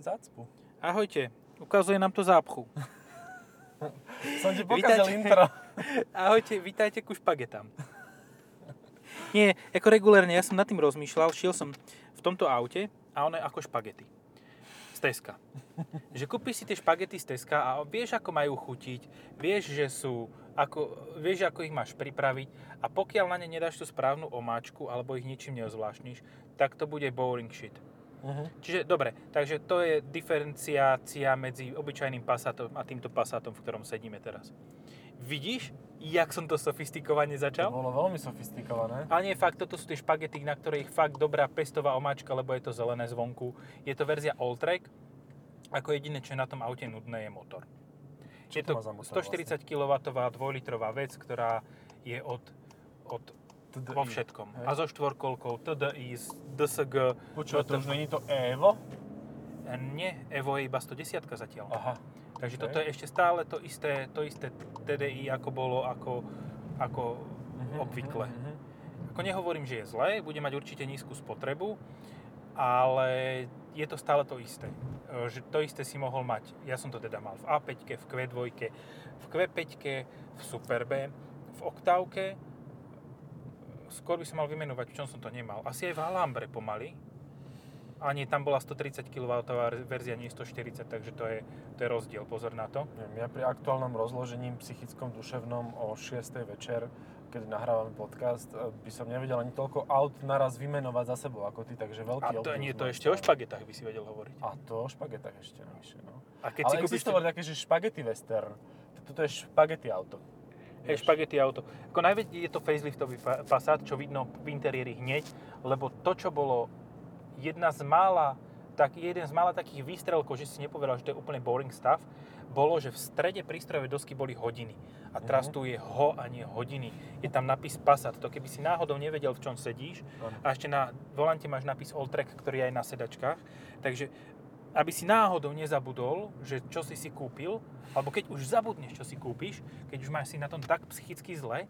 Zácpu. Ahojte, ukazuje nám to zápchu. Som ti pokazil Vítajte. intro. Ahojte, vítajte ku špagetám. Nie, ako regulérne, ja som nad tým rozmýšľal, šiel som v tomto aute a ono je ako špagety. Z Teska. Že kúpiš si tie špagety z Teska a vieš, ako majú chutiť, vieš, že sú, ako, vieš, ako ich máš pripraviť a pokiaľ na ne nedáš tú správnu omáčku alebo ich ničím neozvláštniš, tak to bude boring shit. Uh-huh. Čiže dobre, takže to je diferenciácia medzi obyčajným Passatom a týmto Passatom, v ktorom sedíme teraz. Vidíš, jak som to sofistikovane To začal? bolo veľmi sofistikované. Ale nie, fakt, toto sú tie špagety, na ktorých fakt dobrá pestová omáčka, lebo je to zelené zvonku. Je to verzia Alltrack. Ako jediné, čo je na tom aute nudné, je motor. Čo je to to má za motor 140 kW 2-litrová vec, ktorá je od, od TDI. vo všetkom. Hej. A so štvorkolkou, TDI, DSG, Počúvaj, to už není to Evo? Nie, Evo je iba 110 zatiaľ. Aha. Takže Ok. toto je ešte stále to isté, to isté TDI, ako bolo, ako, ako Mhm, obvykle. mhm. Ako nehovorím, že je zlé, bude mať určite nízku spotrebu, ale je to stále to isté. E, Že to isté si mohol mať. Ja som to teda mal v A5, v Q2, v Q5, v Superbe, v Oktávke. Skôr by som mal vymenovať, v čom som to nemal. Asi aj v Alambre pomaly. A nie, tam bola 130 kW verzia, nie 140, takže to je, to je rozdiel, pozor na to. Ja pri aktuálnom rozložení psychickom, duševnom o 6. večer, keď nahrávame podcast, e, by som nevedel ani toľko aut naraz vymenovať za sebou ako ty, takže veľký A to nie, to ešte o špagetách by si vedel hovoriť. A to o špagetách ešte navyše, no. A keď Ale si existovali také, že špagety western. Toto je špagety auto. Hej, špagety auto. Ako najväčší je to faceliftový pa- Passat, čo vidno v interiéri hneď, lebo to, čo bolo jedna z mála, tak jeden z mála takých výstrelkov, že si nepovedal, že to je úplne boring stav, bolo, že v strede prístrojovej dosky boli hodiny. A teraz Mhm. tu je ho a nie hodiny. Je tam napis Passat. To keby si náhodou nevedel, v čom sedíš, a ešte na volante máš napis Alltrack, ktorý je aj na sedačkách. Takže aby si náhodou nezabudol, že čo si si kúpil, alebo keď už zabudneš, čo si kúpiš, keď už máš si na tom tak psychicky zle,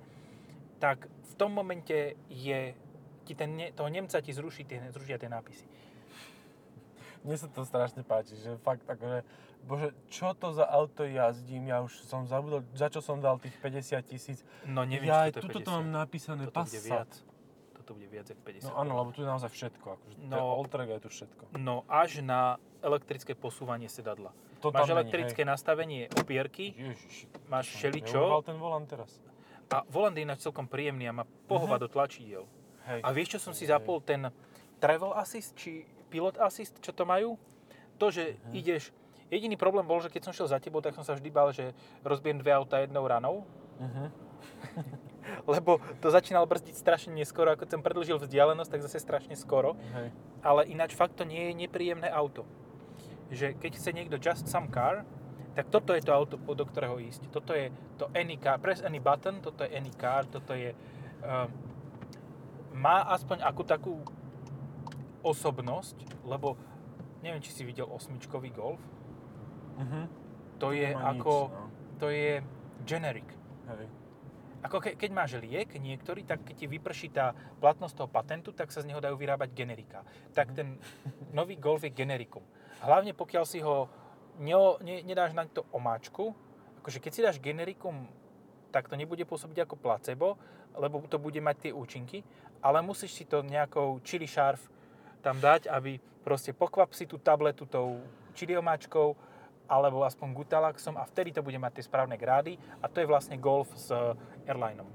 tak v tom momente je ti ten, toho Nemca ti zruší tie, zrušia tie nápisy. Mne sa to strašne páči, že fakt akože, bože, čo to za auto jazdím, ja už som zabudol, za čo som dal tých 50 tisíc. No neviem, ja či to je tuto 50. to mám napísané. Passat. Toto bude viac ako 50. No áno, lebo tu je naozaj všetko, akože to No. Alltrack je tu všetko. No až na elektrické posúvanie sedadla. To máš tam není, elektrické nastavenie opierky, Ježiši, máš všeličo. ten volant teraz. A volant je ináč celkom príjemný a má pohová do tlačidiel. Hej. A vieš, čo som si Hej. zapol? Ten travel assist, či pilot assist, čo to majú? To, že Mhm. ideš... Jediný problém bol, že keď som šiel za tebou, tak som sa vždy bál, že rozbijem dve auta jednou ranou, Uh-huh. lebo to začínal brzdiť strašne neskoro, ako som predlžil vzdialenosť, tak zase strašne skoro. Hej. Ale ináč fakt to nie je nepríjemné auto. Že keď chce niekto just some car, tak toto je to auto, do ktorého ísť. Toto je to any car, press any button, toto je any car, toto je... Um, má aspoň akú takú osobnosť, lebo neviem, či si videl osmičkový Golf, Uh-huh. to je Nemá ako, Nič, no. to je generic. Hej. Ako ke, keď máš liek niektorý, tak keď ti vyprší tá platnosť toho patentu, tak sa z neho dajú vyrábať generika. Tak ten nový Golf je generikum. Hlavne pokiaľ si ho neo, ne, nedáš na to omáčku, akože keď si dáš generikum, tak to nebude pôsobiť ako placebo, lebo to bude mať tie účinky, ale musíš si to nejakou chili sharf tam dať, aby proste pokvap si tú tabletu tou chili omáčkou, alebo aspoň Gutalaxom a vtedy to bude mať tie správne grády a to je vlastne Golf s eh, airlineom.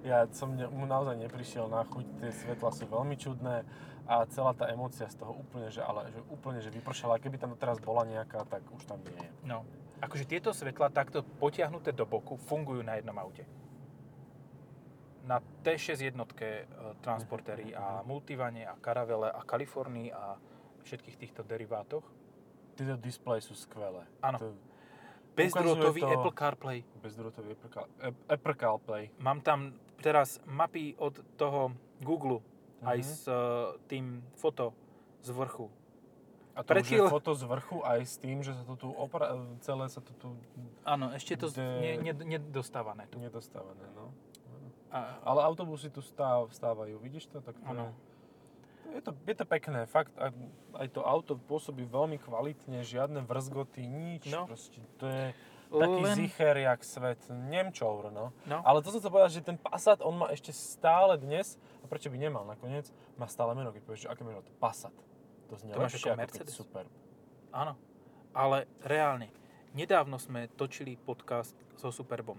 Ja som mu naozaj neprišiel na chuť, tie svetla sú veľmi čudné a celá tá emócia z toho úplne, že, ale, že úplne, že vypršala. Keby tam teraz bola nejaká, tak už tam nie je. No, akože tieto svetla takto potiahnuté do boku fungujú na jednom aute. Na T6 jednotke e, transportéry a Multivane a Caravelle a Kalifornii a všetkých týchto derivátoch. Tieto displeje sú skvelé. Áno. To, Bezdrôtový to- Apple CarPlay. bezdrôtový Apple, Car- Ap- Apple CarPlay. Mám tam teraz mapy od toho Google aj Mhm. s e, tým foto z vrchu. A to Pred chvíľ- foto z vrchu aj s tým, že sa to tu opra- celé sa to tu Áno, ešte to De- ne, ne, nedostávané tu. nedostávané, no. A, Ale autobusy tu stáv, stávajú, vidíš to? Tak to je, to Je to, je to pekné, fakt. Aj, aj to auto pôsobí veľmi kvalitne, žiadne vrzgoty, nič. No. Proste, to je taký Len- zicher, jak svet. Nemčour, no. No. Ale to som chcel povedať, že ten Passat, on má ešte stále dnes, a prečo by nemal nakoniec, má stále meno, keď povieš, že aké meno to? Passat. To znie To lepšie ako Mercedes? super. Áno. Ale reálne. Nedávno sme točili podcast so Superbom.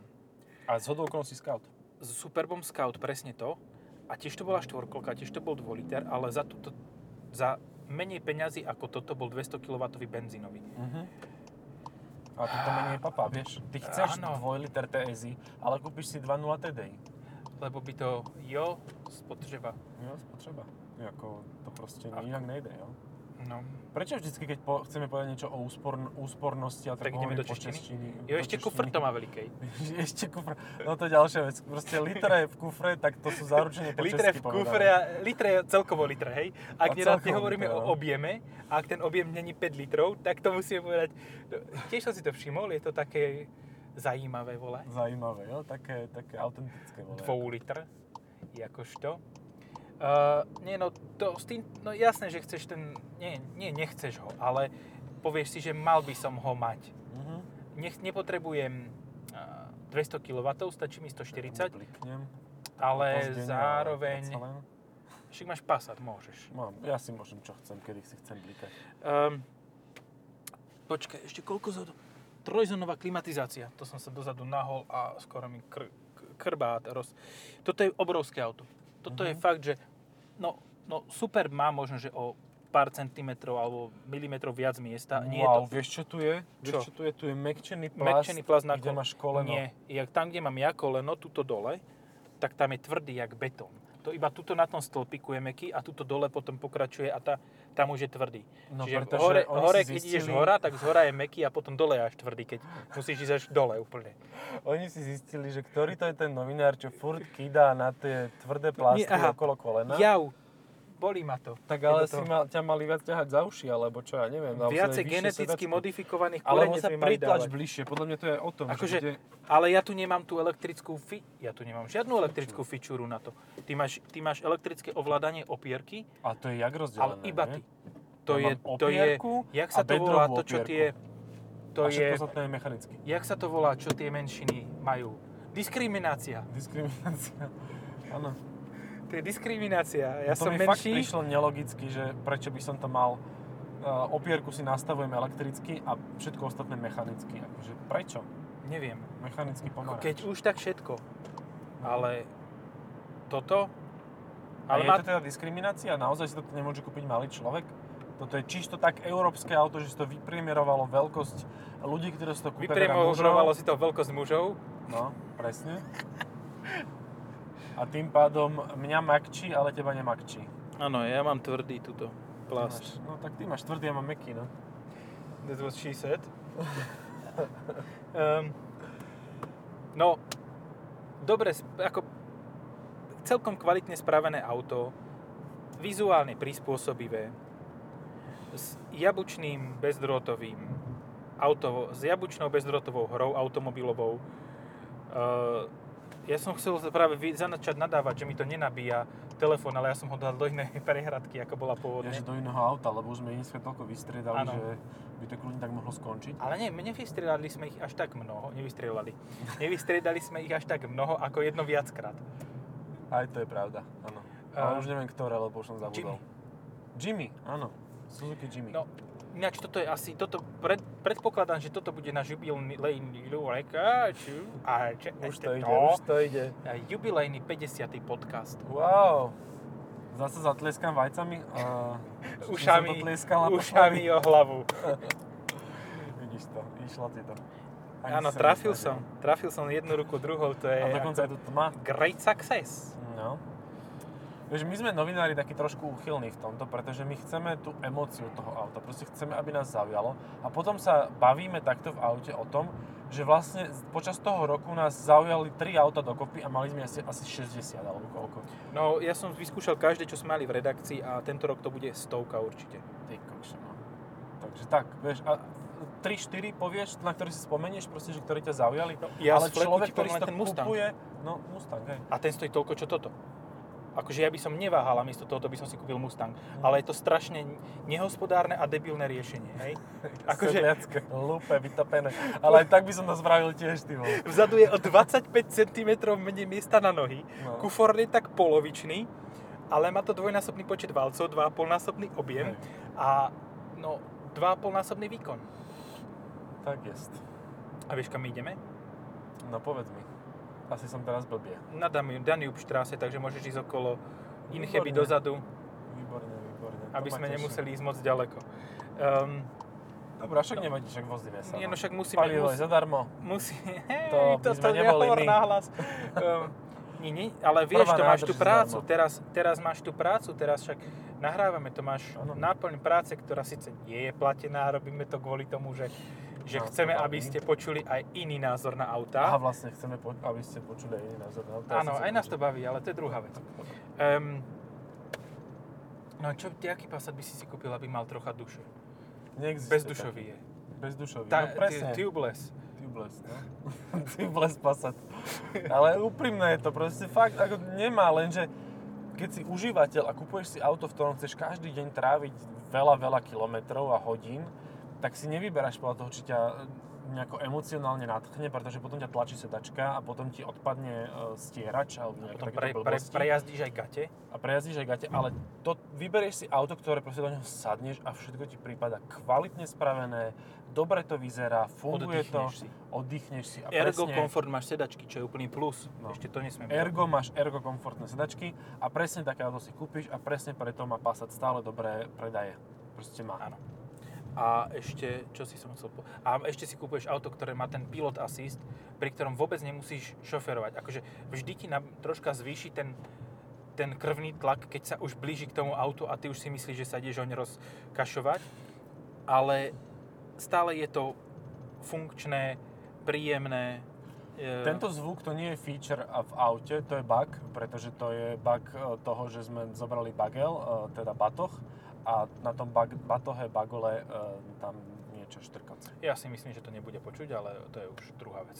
A z hodou okolností Scout. S Superbom Scout, presne to. A tiež to bola štvorkolka, tiež to bol 2 liter, ale za, túto, za menej peňazí ako toto bol 200 kW benzínový. Mhm. A to tam menej papá, vieš. Ty chceš Áno. 2 liter TSI, ale kúpiš si 2.0 TDI. Lebo by to, jo, spotreba. Jo, spotreba. Jako, to proste Ako? inak nejde, jo. No. Prečo vždycky, keď po, chceme povedať niečo o úsporn, úspornosti, a tak, Tak ideme do češtiny? Jo, ešte češtiny? kufr to má veľký. ešte kufr. No to je ďalšia vec. Proste litre v kufre, tak to sú zaručene po Litre v kufre, a litre je celkovo litre, hej? Ak A nerad nehovoríme litre, o no. objeme, a ak ten objem není 5 litrov, tak to musíme povedať. Tiež som si to všimol, je to také zajímavé, vole. Zaujímavé, jo? Také, také autentické. Vole. Dvou litr, jakožto. Uh, nie, no to s tým, no jasné, že chceš ten, nie, nie, nechceš ho, ale povieš si, že mal by som ho mať. Mhm. Nech, nepotrebujem uh, 200 kW, stačí mi 140, Bliknem. ale zároveň, však máš Passat, môžeš. Mám, ja si môžem, čo chcem, kedy si chcem blikať. Um, počkaj, ešte koľko za Trojzónová klimatizácia. To som sa dozadu nahol a skoro mi kr- k- krbát roz... Toto je obrovské auto. Toto je Mhm. fakt, že... No, no super má možno, že o pár centimetrov alebo milimetrov viac miesta. Nie wow, je to vieš čo tu je? Vieš Čo? čo tu je? Tu je mekčený plast, mekčený plast na kde kol- máš koleno. Nie, jak tam, kde mám ja koleno, tuto dole, tak tam je tvrdý jak betón. To iba tuto na tom stĺpiku je meký a tuto dole potom pokračuje a tá, tam už je tvrdý. No, Čiže hore, hore si keď ideš zistili- hora, tak z hora je meký a potom dole je až tvrdý, keď musíš ísť až dole úplne. Oni si zistili, že ktorý to je ten novinár, čo furt kýdá na tie tvrdé plastry aha. okolo kolena. Jau, bolí ma to. Tak ale si ma, ťa mali viac ťahať za uši, alebo čo, ja neviem. Viacej geneticky modifikovaných korenec sa pritlač bližšie, podľa mňa to je o tom, Akože, že bude... ale ja tu nemám tú elektrickú fi... Ja tu nemám žiadnu elektrickú fičúru na to. Ty máš, ty máš elektrické ovládanie opierky, A to je jak ale rozdelené, iba nie? ty. To Ja je, to je, jak sa to volá, to čo tie, to je, je mechanicky. jak sa to volá, čo tie menšiny majú? Diskriminácia. Diskriminácia. Áno. To je diskriminácia. Ja to som mi fakt menší. prišlo nelogicky, že prečo by som to mal uh, opierku si nastavujem elektricky a všetko ostatné mechanicky. Akože prečo? Neviem. Mechanicky pomáha. Keď už tak všetko. Ale toto... A Ale je má... to teda diskriminácia? Naozaj si to nemôže kúpiť malý človek? Toto je čisto tak európske auto, že si to vypriemerovalo veľkosť ľudí, ktorí si to kúpia. teda Vypremovalo mužov. si to veľkosť mužov. No, presne. A tým pádom mňa makčí, ale teba nemakčí. Áno, ja mám tvrdý túto plast. Máš- No tak ty máš tvrdý, ja mám meký, no. That was she said. um, no, dobre, ako celkom kvalitne spravené auto, vizuálne prispôsobivé, s jabučným bezdrôtovým auto, s jabučnou bezdrôtovou hrou automobilovou. Uh, ja som chcel práve začať nadávať, že mi to nenabíja telefón, ale ja som ho dal do inej prehradky, ako bola Ja, pôvodne. že do iného auta, lebo už sme ich toľko vystriedali, Áno. že by to kľudne tak mohlo skončiť. Ale nie, nevystriedali sme ich až tak mnoho, nevystriedali. Nevystriedali sme ich až tak mnoho, ako jedno viackrát. Aj to je pravda, áno. Ale už neviem ktoré, lebo už som zabudol. Jimmy. Jimmy, áno. Suzuki Jimmy. No, ináč toto je asi, toto pred, predpokladám, že toto bude náš jubilejný rekáču. A če, už to ide, už to ide. A jubilejný 50. podcast. Wow. Zase zatlieskam vajcami. Uh, Ušami, na ušami o hlavu. Vidíš to, išlo ti to. Ani Áno, trafil som. Trafil som jednu ruku druhou, to je A dokonca je tu tma. great success. No. Vieš, my sme novinári takí trošku úchylní v tomto, pretože my chceme tú emóciu toho auta. Proste chceme, aby nás zaujalo. A potom sa bavíme takto v aute o tom, že vlastne počas toho roku nás zaujali tri auta dokopy a mali sme asi, asi 60 alebo koľko. No, ja som vyskúšal každé, čo sme mali v redakcii a tento rok to bude stovka určite. Ty kokšo, no. Takže tak, vieš, a 3-4 povieš, na ktorý si spomenieš, proste, že ktorí ťa zaujali. No, ja ale človek, ktorý si to ten Mustang. kupuje, no Mustang, hej. A ten stojí toľko, čo toto. Akože ja by som neváhal a miesto tohoto by som si kúpil Mustang. Ale je to strašne nehospodárne a debilné riešenie, hej? Akože... Hlúpe, vytopené. Ale aj tak by som to spravil tiež, ty vole. Vzadu je o 25 cm menej miesta na nohy. No. Kufor je tak polovičný, ale má to dvojnásobný počet valcov, 2,5 násobný objem Hej. a no, 2,5 násobný výkon. Tak jest. A vieš, kam ideme? No povedz mi. Asi som teraz blbie. Na Danu- Danube Straße, takže môžeš ísť okolo Incheby dozadu, Výborne, výborne. Aby sme teší. nemuseli ísť moc ďaleko. Um, Dobre, však nevadí, však vozíme sa. nie, no však musíme... Palivo je zadarmo. musí... To to, to neboli my. nahlas. Um, nie, nie, ale vieš, Prvá to máš tú prácu, zadarmo. teraz, teraz máš tú prácu, teraz však nahrávame, to máš Áno. náplň práce, ktorá síce nie je platená, robíme to kvôli tomu, že, že to chceme, aby ste počuli aj iný názor na Aha, autá. vlastne chceme, po- aby ste počuli aj iný názor. No, to ja Áno, aj nás to baví, ale to je druhá vec. Um, no čo, ty aký Passat by si si kúpil, aby mal trocha duše? Neexistuje Bezdušový je. taký. Bezdušový, Tá, no presne. tu- Tubeless. Tubeless, no. Tubeless Passat. Ale úprimné je to, proste fakt ako nemá, lenže keď si užívateľ a kupuješ si auto, v ktorom chceš každý deň tráviť veľa, veľa kilometrov a hodín, tak si nevyberáš podľa toho, či ťa nejako emocionálne nadchne, pretože potom ťa tlačí sedačka a potom ti odpadne e, stierač alebo nejaké Potom pre, pre, prejazdíš aj gate. a prejazdíš aj gate, ale to, vyberieš si auto, ktoré proste do neho sadneš a všetko ti prípada kvalitne spravené, dobre to vyzerá, funguje to, Oddychneš si. oddychneš si a Ergo presne, Comfort máš sedačky, čo je úplný plus. No. Ešte to nesmiem. Ergo máš ergo komfortné sedačky a presne také auto si kúpiš a presne preto má Passat stále dobré predaje. Proste má. Áno. A ešte, čo si som chcel po... A ešte si kúpuješ auto, ktoré má ten pilot assist, pri ktorom vôbec nemusíš šoferovať. Akože vždy ti na, troška zvýši ten, ten krvný tlak, keď sa už blíži k tomu autu a ty už si myslíš, že sa ideš oň rozkašovať. Ale stále je to funkčné, príjemné. e, Tento zvuk to nie je feature v aute, to je bug, pretože to je bug e, toho, že sme zobrali bagel, e, teda batoh, a na tom bag, batohe bagole e, tam niečo štrkace. Ja si myslím, že to nebude počuť, ale to je už druhá vec.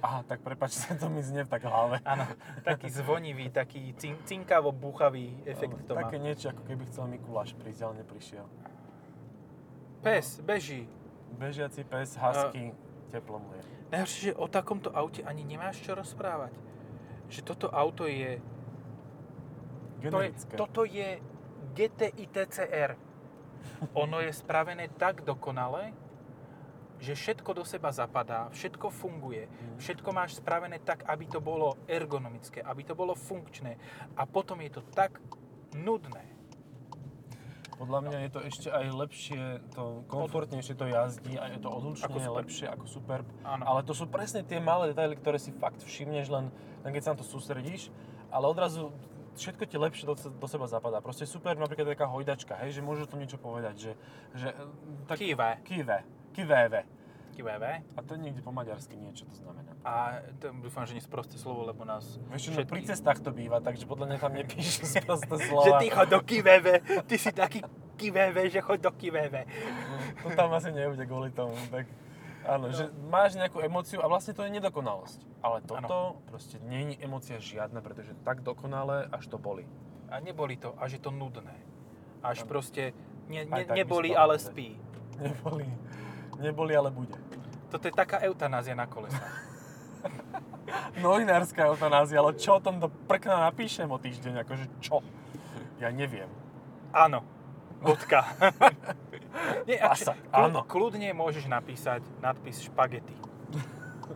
Aha, tak prepačte, to mi znie v tak hlave. Áno, taký zvonivý, taký cin, cinkavo búchavý efekt to má. Také niečo, ako keby chcel Mikuláš prísť, ale neprišiel. Pes, beží. Bežiaci pes, husky, teplo mu je. Najhoršie, že o takomto aute ani nemáš čo rozprávať. Že toto auto je... To je Generické. toto je GTI TCR. Ono je spravené tak dokonale, že všetko do seba zapadá, všetko funguje, Mhm. všetko máš spravené tak, aby to bolo ergonomické, aby to bolo funkčné a potom je to tak nudné. Podľa mňa je to ešte aj lepšie, to komfortnejšie to jazdí a je to odlučne Ako lepšie ako Superb. Áno. Ale to sú presne tie malé detaily, ktoré si fakt všimneš len, len keď sa na to sústredíš, ale odrazu všetko ti lepšie do, do seba zapadá. Proste super napríklad taká hojdačka, hej, že môžu to niečo povedať, že, že tak, Kive. kive, kiveve. KVV. A to je niekde po maďarsky niečo to znamená. A to, dúfam, že nesprosté slovo, lebo nás Vieš no všetky- pri cestách to býva, takže podľa mňa tam nepíšu sprosté slova. Že ty chod do KVV, ty si taký KVV, že chod do KVV. To tam asi nebude kvôli tomu. Tak, áno, že máš nejakú emóciu a vlastne to je nedokonalosť. Ale toto proste nie je emócia žiadna, pretože tak dokonalé, až to boli. A neboli to, až je to nudné. Až Áno. proste ne, ne, neboli, ale spí. Neboli, neboli, ale bude. Toto je taká eutanázia na kolesa. Novinárska eutanázia, ale čo o tom do prkna napíšem o týždeň, akože čo? Ja neviem. Áno. Bodka. Nie, Pasa, akže, áno. Kľudne môžeš napísať nadpis špagety.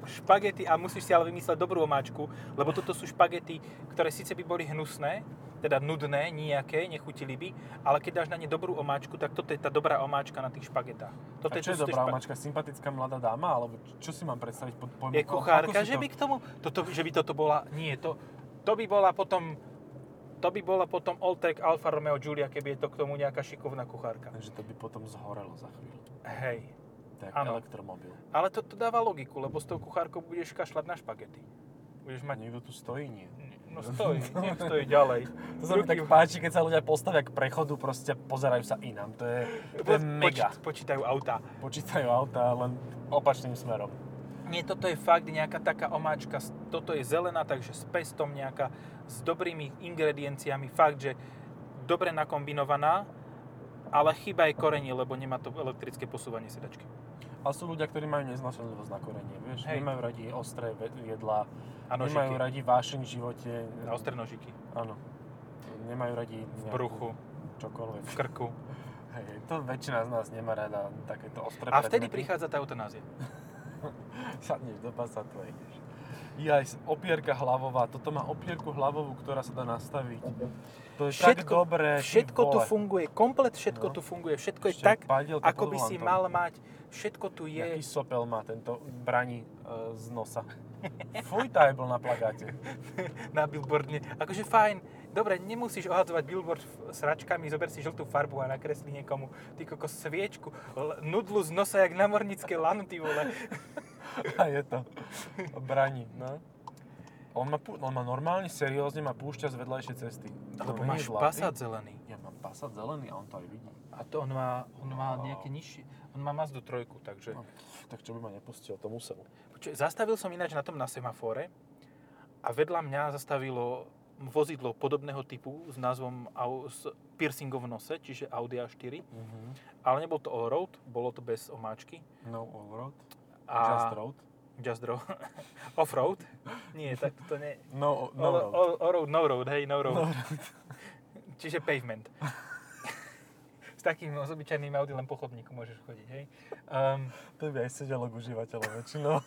špagety a musíš si ale vymysleť dobrú omáčku, lebo toto sú špagety, ktoré síce by boli hnusné, teda nudné, nejaké, nechutili by, ale keď dáš na ne dobrú omáčku, tak toto je tá dobrá omáčka na tých špagetách. Toto A čo je sú tie dobrá špa- omačka? Sympatická mladá dáma? Alebo čo si mám predstaviť pod pojmom? Je kuchárka, že to- by k tomu, toto, že by toto bola, nie, to, to by bola potom, to by bola potom Alltrack Alfa Romeo Giulia, keby je to k tomu nejaká šikovná kuchárka. Takže to by potom zhorelo za chvíľu. Hej, Tak Áno. elektromobil. ale to, to dáva logiku, lebo s tou kuchárkou budeš kašľať na špagety. Budeš mať, niekto tu stojí? Nie. no stojí, nech stojí ďalej. To sa mi tak páči, keď sa ľudia postavia k prechodu, proste pozerajú sa inám. To je, to je mega. Počít, počítajú autá. Počítajú auta len opačným smerom. Nie, toto je fakt nejaká taká omáčka, toto je zelená, takže s pestom nejaká, s dobrými ingredienciami, fakt, že dobre nakombinovaná, ale chyba je korenie, lebo nemá to elektrické posúvanie sedačky. A sú ľudia, ktorí majú neznášanlivosť na korenie, vieš, Hej. nemajú radi ostré jedlá, A nemajú nožiky. radi vášeň v živote, A ostré nožiky. áno, nemajú radi V bruchu, čokoľvek. v krku. Hej, to väčšina z nás nemá rada takéto ostré A vtedy predmety. prichádza tá eutanázia. Sadneš do Passatu a ideš. Jaj, opierka hlavová. Toto má opierku hlavovú, ktorá sa dá nastaviť. To je tak dobré. všetko tu funguje, komplet všetko No. tu funguje, všetko je Ešte tak, pádielka ako by si mal mať, všetko tu Jaký je. sopel má tento braní e, z nosa. Fuj, tá je bol na plagáte. na billboardne. Akože fajn, dobre, nemusíš ohadzovať billboard sračkami, zober si žltú farbu a nakresli niekomu, ty kokos sviečku, nudlu z nosa, jak namornické lano, ty vole. A je to. Braní, no. On má, pú- on má normálne, seriózne ma púšťa z vedľajšej cesty. Lebo máš zlatý. Passat zelený. Ja mám Passat zelený a on to aj vidí. A to on má, on má Wow. nejaké nižšie, on má Mazdu trojku, takže... No, tak čo by ma nepustil, to musel. Počuj, zastavil som ináč na tom na semafore a vedľa mňa zastavilo vozidlo podobného typu s názvom au- s piercingom v nose, čiže Audi A4, Mhm. ale nebol to all-road, bolo to bez omáčky. No all road. A Just road. Just road. Off-road? Nie, tak to nie. No, no all, road. all, all road, no road, hej, no road. No road. Čiže pavement. S takým obyčajným Audi len po chodníku môžeš chodiť, hej. Um, To by aj sedelo k užívateľom väčšinou.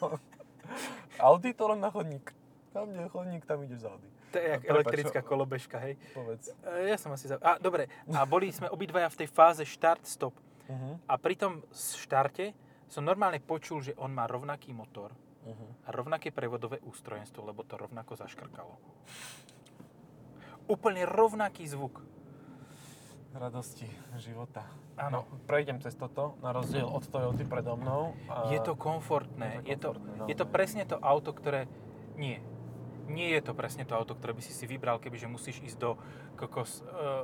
Audi to len na chodník. Tam, kde je chodník, tam ideš z Audi. to je jak Prepáč, elektrická kolobežka, hej. Povedz. E, Ja som asi... Za... A, dobre. A boli sme obidvaja v tej fáze štart-stop. Uh-huh. A pri tom štarte som normálne počul, že on má rovnaký motor Uh-huh. a rovnaké prevodové ústrojenstvo, lebo to rovnako zaškrkalo. Úplne rovnaký zvuk. Radosti života. Áno. No, prejdem cez toto, na rozdiel od Toyoty predo mnou. A... Je to komfortné. Je Je to to, komfortné, no. je to presne to auto, ktoré... Nie. Nie je to presne to auto, ktoré by si si vybral, kebyže musíš ísť do kokos... Uh,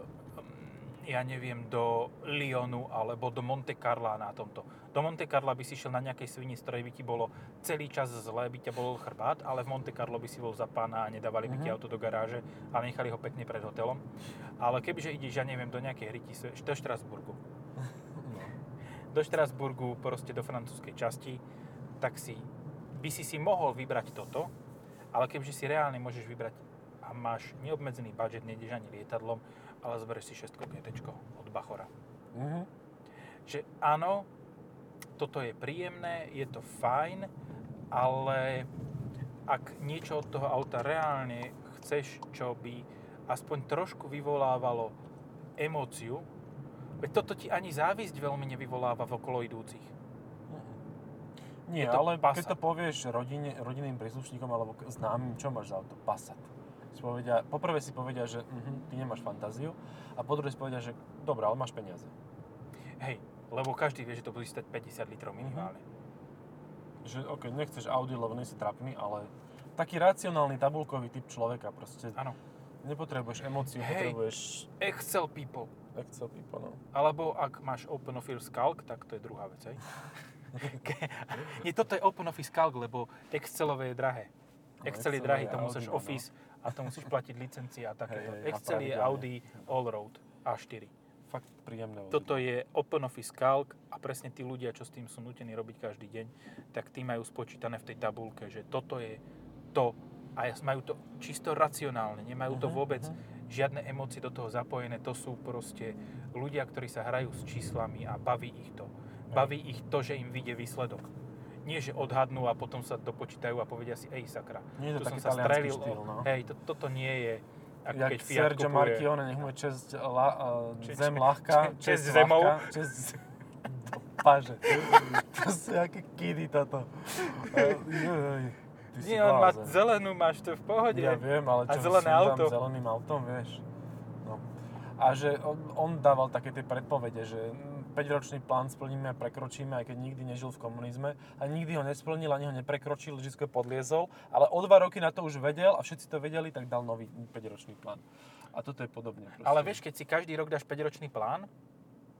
ja neviem, do Lyonu alebo do Monte Carla na tomto. Do Monte Carla by si šiel na nejakej svini, z ktorej by ti bolo celý čas zle, by ťa bol chrbát, ale v Monte Carlo by si bol za pána a nedávali by ti Mhm. auto do garáže a nechali ho pekne pred hotelom. Ale kebyže ideš, ja neviem, do nejakej hryti, do Štrasburgu, No. do Štrasburgu, proste do francúzskej časti, tak si by si si mohol vybrať toto, ale kebyže si reálne môžeš vybrať a máš neobmedzený budget, nejdeš ani lietadlom, ale zoberieš si 6 GT od Bachora. Uh-huh. Že áno, toto je príjemné, je to fajn, ale ak niečo od toho auta reálne chceš, čo by aspoň trošku vyvolávalo emóciu, veď toto ti ani závisť veľmi nevyvoláva v okolo idúcich. Nie, Je to ale Passat. keď to povieš rodine, rodinným príslušníkom alebo známym, čo máš za auto? Passat. Si povedia, poprvé si povedia, že uh ty nemáš fantáziu a po druhé si povedia, že dobré, ale máš peniaze. Hej, lebo každý vie, že to bude stať 50 litrov minimálne. Že ok, nechceš Audi, lebo nie si trapný, ale taký racionálny tabulkový typ človeka proste. Áno. Nepotrebuješ emóciu, Hej. potrebuješ Excel people. Excel people, no. Alebo ak máš Open Office Calc, tak to je druhá vec, hej. Nie, toto je Open Office Calc, lebo Excelové je drahé. No, Excel je Excel drahý, to Audi, musíš no. Office a to musíš platiť licencie a takéto. Hej, a Excel je. Audi Allroad A4. Fakt príjemné. Toto je Open Office Calc a presne tí ľudia, čo s tým sú nutení robiť každý deň, tak tí majú spočítané v tej tabulke, že toto je to a majú to čisto racionálne, nemajú to Mhm, vôbec mhm. žiadne emócie do toho zapojené, to sú proste ľudia, ktorí sa hrajú s číslami a baví ich to. Baví ich to, že im vyjde výsledok. Nie, že odhadnú a potom sa dopočítajú a povedia si, ej sakra, Nie je to tu som sa strelil. štýl, no. Hej, to, toto nie je ako Jak keď Fiat Sergio kupuje. Marchione, nech mu je česť, la, uh, zem ľahká, česť česť zemou. ľahká, česť do paže. to sú jaké kidy toto. Uh, joj, ty si Nie, on má zelenú, máš to v pohode. Ja viem, ale A čo zelené sundám auto. zeleným autom, vieš. No. A že on, on dával také tie predpovede, že 5-ročný plán splníme a prekročíme, aj keď nikdy nežil v komunizme. A nikdy ho nesplnil, ani ho neprekročil, vždy podliezol. Ale o dva roky na to už vedel a všetci to vedeli, tak dal nový 5-ročný plán. A toto je podobne. Proste. Ale vieš, keď si každý rok dáš 5-ročný plán,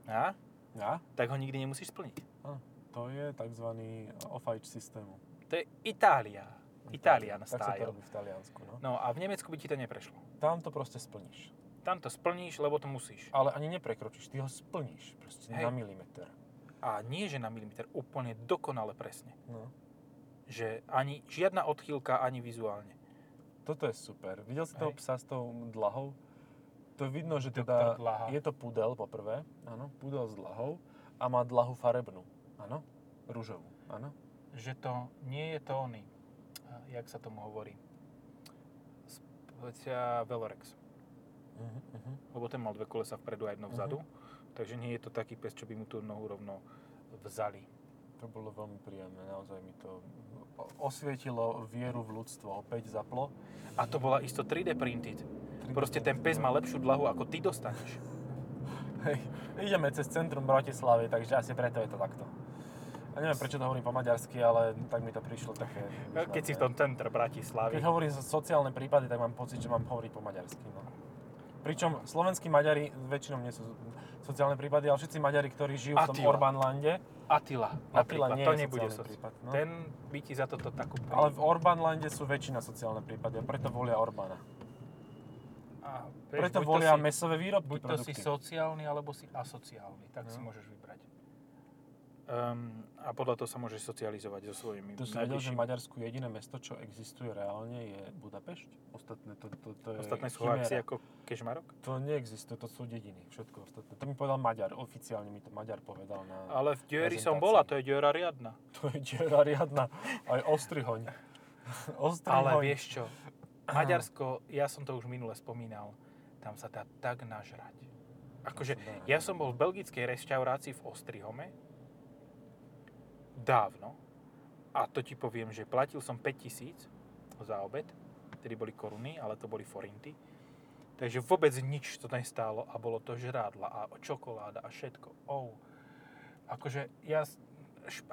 a, Ja? tak ho nikdy nemusíš splniť. A, to je tzv. off-age systému. To je Itália. Italian Tak sa to robí v Taliansku, no. No a v Nemecku by ti to neprešlo. Tam to proste splníš. Tam to splníš, lebo to musíš. Ale ani neprekročíš, ty ho splníš. Proste Hej. na milimeter. A nie, že na milimeter, úplne dokonale presne. No. Že ani žiadna odchýlka, ani vizuálne. Toto je super. Videl si toho Hej. psa s tou dlahou? To vidno, že teda je to pudel poprvé, áno, pudel s dlahou a má dlahu farebnú, áno, rúžovú, áno. Že to nie je to oný. Jak sa tomu hovorí? Specia Velorex. Uh-huh, uh-huh. Lebo ten mal dve kolesa vpredu a jedno vzadu. Takže nie je to taký pes, čo by mu tú nohu rovno vzali. To bolo veľmi príjemné, naozaj mi to osvietilo vieru v ľudstvo, opäť zaplo. A to bola isto 3D printed. Proste ten pes má lepšiu dlahu, ako ty dostaneš. Hej, ideme cez centrum Bratislavy, takže asi preto je to takto. A neviem, prečo to hovorím po maďarsky, ale tak mi to prišlo také... Keď si v tom centre Bratislavy. Keď hovorím so- sociálne prípady, tak mám pocit, že mám hovoriť po maďarsky. No. Pričom slovenskí Maďari väčšinou nie sú sociálne prípady, ale všetci Maďari, ktorí žijú v tom. Orbánlande, Attila napríklad, nie to je nebude sociálny soc. prípad, no. Ten by ti za toto takú... ale v Orbánlande sú väčšina sociálne prípady a preto volia Orbána. A, vieš, Preto volia si- mesové výrobky, Buď to si produkty. sociálny, alebo si asociálny. Tak si No. môžeš vybrať. Um, a podľa toho sa môžeš socializovať so svojimi Tu si vedel, že v. Maďarsku jediné mesto, čo existuje reálne, je Budapešť? Ostatné, to, to, to je Ostatné sú akcie ako Kešmarok? To neexistuje, to sú dediny, všetko ostatné. To mi povedal Maďar, oficiálne mi to Maďar povedal na... Ale v Dieri som bola, to je diera riadna. To je diera riadna, aj ostrihoň. ostrihoň. Ale vieš čo, Maďarsko, ja som to už minule spomínal, tam sa dá tak nažrať. Akože, ja som bol v belgickej reštaurácii v Ostrihome dávno a to ti poviem, že platil som 5000 za obed, tedy boli koruny, ale to boli forinty. Takže vôbec nič to nestálo a bolo to žrádla a čokoláda a všetko. Oh. Akože ja...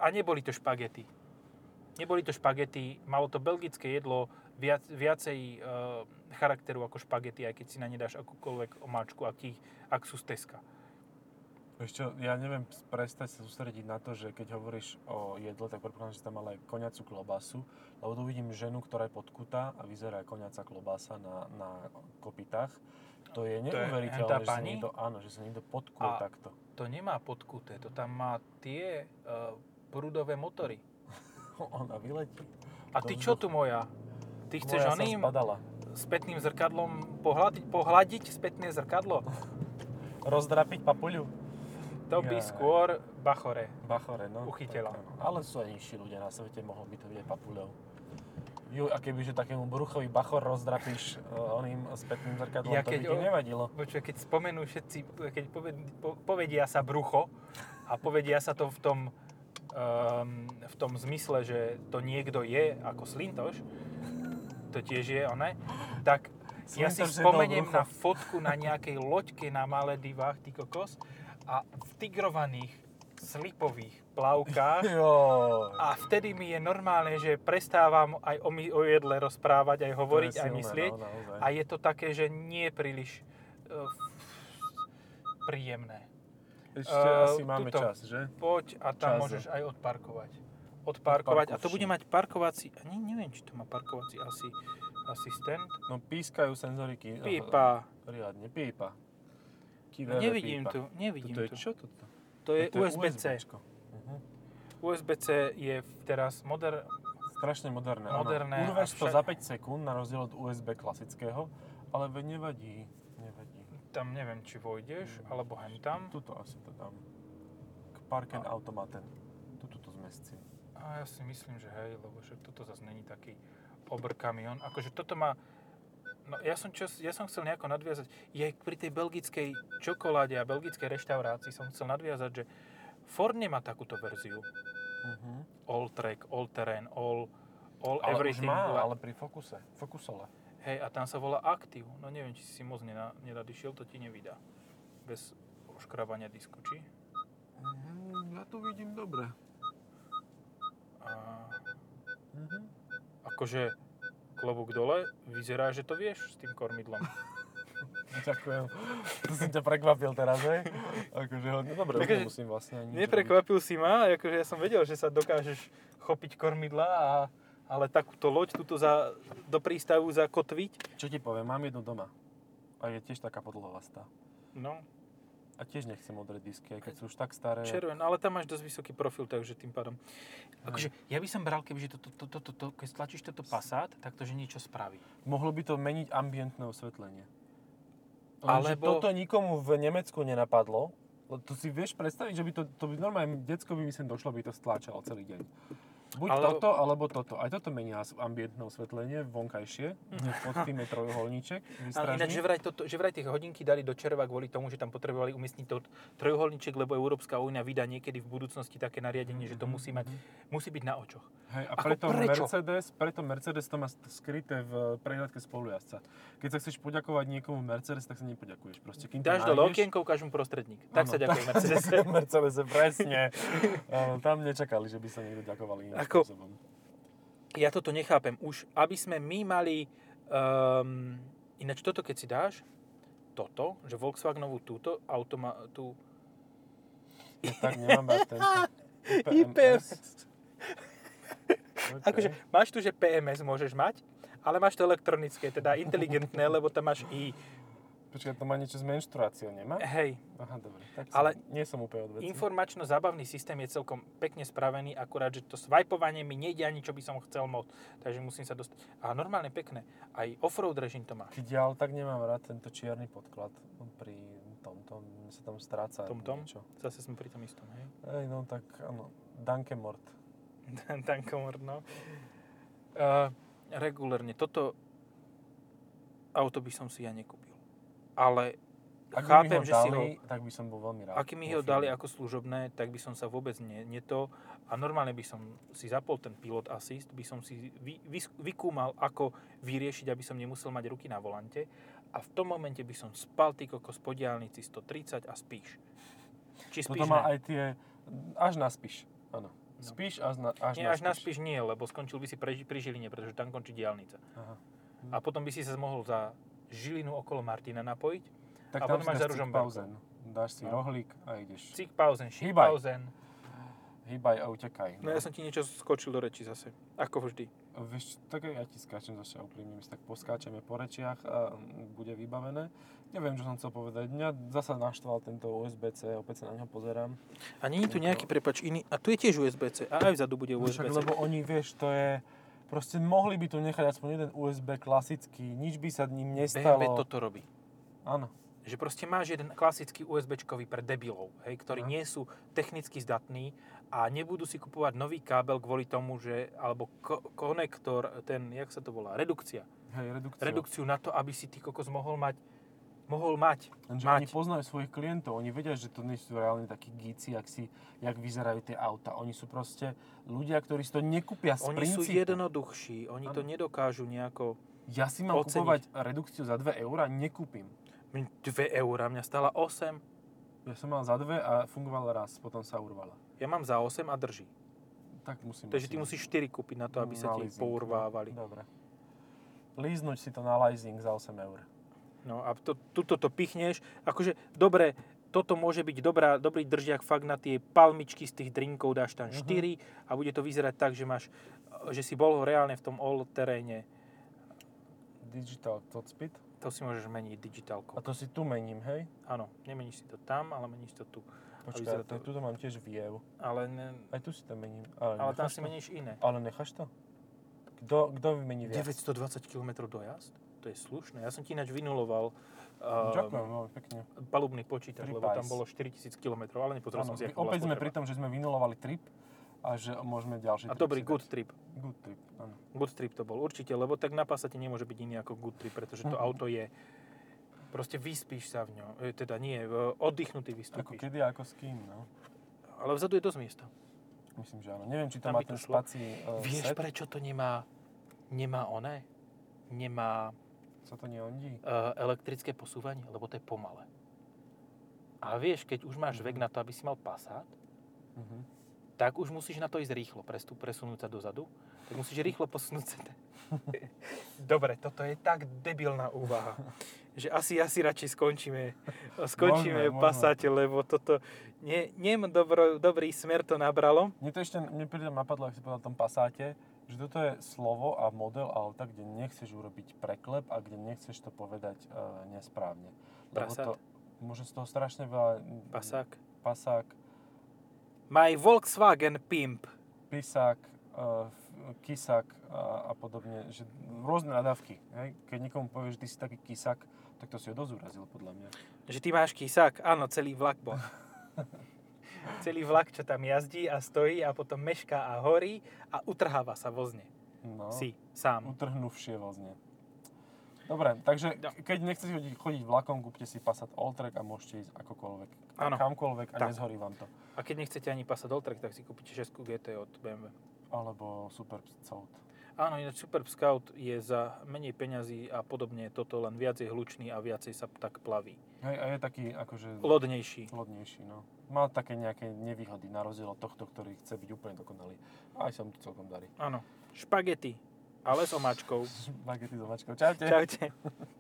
A neboli to špagety. Neboli to špagety, malo to belgické jedlo viac, viacej e, charakteru ako špagety, aj keď si na ne dáš akúkoľvek omáčku, ak, ti, ak sú z Teska. Čo, ja neviem prestať sa sústrediť na to, že keď hovoríš o jedle, tak predpokladám, že tam aj koniacu klobasu, lebo tu vidím ženu, ktorá je podkutá a vyzerá koniaca klobasa na, na kopitách. To je neuveriteľné, hentá že sa niekto, áno, že sa niekto podkuje A- takto. To nemá podkuté, to tam má tie e, prúdové motory. Ona vyletí. A ty čo tu moja? Ty chceš Moja oným spätným zrkadlom pohľadiť, pohľadiť spätné zrkadlo? Rozdrapiť papuľu? To by skôr bachore. Bachore, no. Uchytila. Tak áno. Ale sú aj nižší ľudia na svete, mohol by to byť aj papuľou. Ju, a kebyže takému bruchovi bachor rozdrapíš uh, oným spätným zrkadlom, Ja to by keď ti nevadilo. Počuj, keď spomenú všetci, keď poved, po, povedia sa brucho a povedia sa to v tom, um, v tom zmysle, že to niekto je ako Slintoš, to tiež je one, tak ja si Slintoš spomeniem na fotku na nejakej loďke na Maledivách, ty kokos, a v tigrovaných slipových plavkách Jo. a vtedy mi je normálne, že prestávam aj o, my, o jedle rozprávať, aj hovoriť, aj silné, myslieť. No, naozaj. A je to také, že nie príliš uh, príjemné. Ešte Eh, asi máme tuto. čas, že? Poď a tam Čas. môžeš aj odparkovať. Odparkovať. A to bude mať parkovací... Ne, neviem, či to má parkovací asi asistent. No pískajú senzoriky. Pípa. Riadne, pípa. No, Kivele nevidím tu, nevidím Toto je tu. čo toto? To je Toto USB-C. USBčko. Mhm. USB-C je teraz moder... Strašne moderné. Moderné. Urveš a to však- za 5 sekúnd na rozdiel od USB klasického, ale nevadí. Nevadí. Tam neviem, či vojdeš, alebo hen tam. Tuto asi to dám. K Parken Automaten. Tuto to zmestím. A ja si myslím, že hej, lebo že toto zase není taký obr kamión. Akože toto má... No ja som, čo, ja som chcel nejako nadviazať, je pri tej belgickej čokoláde a belgickej reštaurácii som chcel nadviazať, že Ford nemá takúto verziu. Uh-huh. All track, all terrain, all, all Ale everything. už má, ale pri Focuse. Focusole. Hej, a tam sa volá Active. No neviem, či si moc nena- nenadišiel, to ti nevydá. Bez oškrabania disku, či? Uh-huh. Ja to vidím dobre. A Uh-huh. akože klobúk dole, vyzerá, že to vieš s tým kormidlom. Ďakujem. To som ťa prekvapil teraz, hej? Akože, no dobre, Takže nemusím vlastne ani Neprekvapil si ma, akože ja som vedel, že sa dokážeš chopiť kormidla, a, ale takúto loď tuto za, do prístavu zakotviť. robiť. Čo ti poviem, mám jednu doma. A je tiež taká podlhovastá. No, A tiež nechcem modré disky, keď sú už tak staré. červen, ale tam máš dosť vysoký profil, takže tým pádom. Akože, ja by som bral, kebyže to, to, to, to, keď stlačíš toto Passat, tak to, že niečo spraví. Mohlo by to meniť ambientné osvetlenie. Lenže Alebo- toto nikomu v Nemecku nenapadlo. To si vieš predstaviť, že by to, to by normálne decko by mi sem došlo, by to stláčalo celý deň. Buď Ale- toto, alebo toto. Aj toto menia ambientné osvetlenie, vonkajšie. Hneď pod tým je trojuholníček Ale ináč, že vraj, toto, že vraj tie hodinky dali do červa kvôli tomu, že tam potrebovali umiestniť to trojuholníček, lebo Európska únia vydá niekedy v budúcnosti také nariadenie, že to musí mať, musí byť na očoch. Hej, a Ako preto prečo? Mercedes, preto Mercedes to má skryté v prehľadke spolujazca. Keď sa chceš poďakovať niekomu Mercedes, tak sa nepoďakuješ. Proste, kým Dáš nájdeš- okienko, ukáž mu prostredník. Tak Áno, sa ďakuje Mercedes. ďakujem Mercedese, presne. Tam nečakali, že by sa niekto ďakoval iným Ako-. Ja toto nechápem. Už, aby sme my mali... Um, ináč toto, keď si dáš, toto, že Volkswagenovú túto, auto má tú... Ja tak nemám rád tento. IPMS. Okay. Akože máš tu, že PMS môžeš mať, ale máš to elektronické, teda inteligentné, lebo tam máš i... Počkaj, to má niečo s menštruáciou, nemá? Hej, Aha, dobre. Tak Ale som, nie som úplne odvecný. informačno-zábavný systém je celkom pekne spravený, akurát, že to swipovanie mi nejde ani, čo by som chcel mod, takže musím sa dostať. A normálne pekné. Aj offroad režim to má. Keď ja tak nemám rád tento čierny podklad pri tomto, mne sa tam stráca Tomtom? niečo. Zase sme pri tom istom, hej? Ej, no tak áno, Danke Mort. Tankomor, no. Uh, regulérne, toto auto by som si ja nekúpil. Ale Ak chápem, že dali, si ho... tak by som bol veľmi rád. Ak mi ho dali ako služobné, tak by som sa vôbec ne, ne to... A normálne by som si zapol ten pilot assist, by som si vy, vy, vykúmal, ako vyriešiť, aby som nemusel mať ruky na volante. A v tom momente by som spal ty kokos po diálnici 130 a spíš. Či spíš Toto má ne? aj tie, až na spíš, áno. No. Spíš až na, až Nie, na až na spíš nie, lebo skončil by si pre, pri Žiline, pretože tam končí diálnica. Aha. A potom by si sa mohol za Žilinu okolo Martina napojiť. Tak A tam potom si máš za Ružomberkom. Cik-pausen. Dáš si No. rohlík a ideš. Cik pauzen, šik Hýbaj. pauzen. Hýbaj a utekaj. No ja som ti niečo skočil do reči zase. Ako vždy. Vieš, tak ja ti skáčem zase úprimne, my si tak poskáčeme po rečiach a bude vybavené. Neviem, čo som chcel povedať. Mňa zasa naštval tento USB-C, opäť sa na ňo pozerám. A nie je tu nejaký prepač iný. A tu je tiež USB-C. A aj vzadu bude No však, USB-C. lebo oni, vieš, to je... Proste mohli by tu nechať aspoň jeden USB klasický, nič by sa ním nestalo. BMW toto robí. Áno. Že proste máš jeden klasický USBčkový pre debilov, hej, ktorí nie sú technicky zdatní a nebudú si kupovať nový kábel kvôli tomu, že, alebo ko- konektor, ten, jak sa to volá, redukcia. Hej, redukcia. Redukciu na to, aby si ty kokos mohol mať, mohol mať, Lenže mať. oni poznajú svojich klientov, oni vedia, že to nie sú reálne takí gíci, jak, si, jak vyzerajú tie auta. Oni sú proste ľudia, ktorí si to nekúpia z Oni sú princípu. jednoduchší, oni to Áno. nedokážu nejako... Ja si mám oceniť. kupovať redukciu za 2 eurá, nekúpim. 2 eurá, mňa stála 8, Ja som mal za 2 a fungovala raz, potom sa urvala. ja mám za 8 a drží. Tak musím... Takže ty musíš 4 kúpiť na to, aby sa na ti leasing, pourvávali. No. Dobre. Líznuť si to na leasing za 8 eur. No a to, tuto to pichneš. Akože, dobre, toto môže byť dobrá, dobrý držiak fakt na tie palmičky z tých drinkov, dáš tam Mhm. 4 a bude to vyzerať tak, že máš, že si bol reálne v tom all teréne. Digital speed. To si môžeš meniť digitálkou. A to si tu mením, hej? Áno, nemeníš si to tam, ale meníš to tu. Počkaj, to... to- tu mám tiež viev. Ale, ne, Aj tu si to mením. Ale, ale tam si to? meníš iné. Ale necháš to? Kto, kto vymení viac? 920 km dojazd? To je slušné. Ja som ti ináč vynuloval uh, Ďakujem veľmi pekne. palubný počítač, Trip lebo tam bolo 4000 km, ale nepozrel som si, ako opäť sme pri tom, že sme vynulovali trip a že môžeme ďalší A trip dobrý good dať. trip. Good trip, áno. Good trip to bol, určite, lebo tak na Passate nemôže byť iný ako good trip, pretože to Mhm. auto je, proste vyspíš sa v ňom, e, teda nie, e, oddychnutý Ako vystúpiš. kedy a ako s kým, no. Ale vzadu je dosť miesta. Myslím, že áno. Neviem, či to Tam má ten šlo. spací uh, Vieš, set. prečo to nemá, nemá oné? Nemá Sa to neondí? uh, elektrické posúvanie, lebo to je pomalé. A vieš, keď už máš Mhm. vek na to, aby si mal Passat, Mhm. tak už musíš na to ísť rýchlo, prestup, presunúť sa dozadu. Tak musíš rýchlo posunúť sa. Dobre, toto je tak debilná úvaha, že asi, asi radšej skončíme, skončíme v Passate, lebo toto nie, nie dobro, dobrý smer to nabralo. Mne to ešte, mne príde napadlo, ak si povedal o tom Passáte, že toto je slovo a model auta, kde nechceš urobiť preklep a kde nechceš to povedať e, nesprávne. Passat? to, môže z toho strašne veľa... Pasák. Pasák, My Volkswagen Pimp. pisák, uh, kisák a, a podobne, že rôzne nadávky. Hej? Keď niekomu povieš, že ty si taký kisák, tak to si ho dosť urazil, podľa mňa. Že ty máš kysák? Áno, celý vlak bol. celý vlak, čo tam jazdí a stojí a potom mešká a horí a utrháva sa vozne. No, Si, sám. utrhnuvšie vozne. Dobre, takže No. ke- keď nechcete chodiť, chodiť vlakom, kúpte si Passat Alltrack a môžete ísť akokoľvek, Áno. kamkoľvek a Tak. nezhorí vám to. A keď nechcete ani Passat Alltrack, tak si kúpite 6 GT od BMW. Alebo Super Scout. Áno, ináč Super Scout je za menej peňazí a podobne toto len viacej hlučný a viacej sa tak plaví. Hej, a je taký akože Lodnejší. lodnejší, no. Má také nejaké nevýhody na rozdiel od tohto, ktorý chce byť úplne dokonalý. Aj sa mu to celkom darí. Áno. Špagety, ale s omáčkou. Bagety s omáčkou. Čaute. Čaute.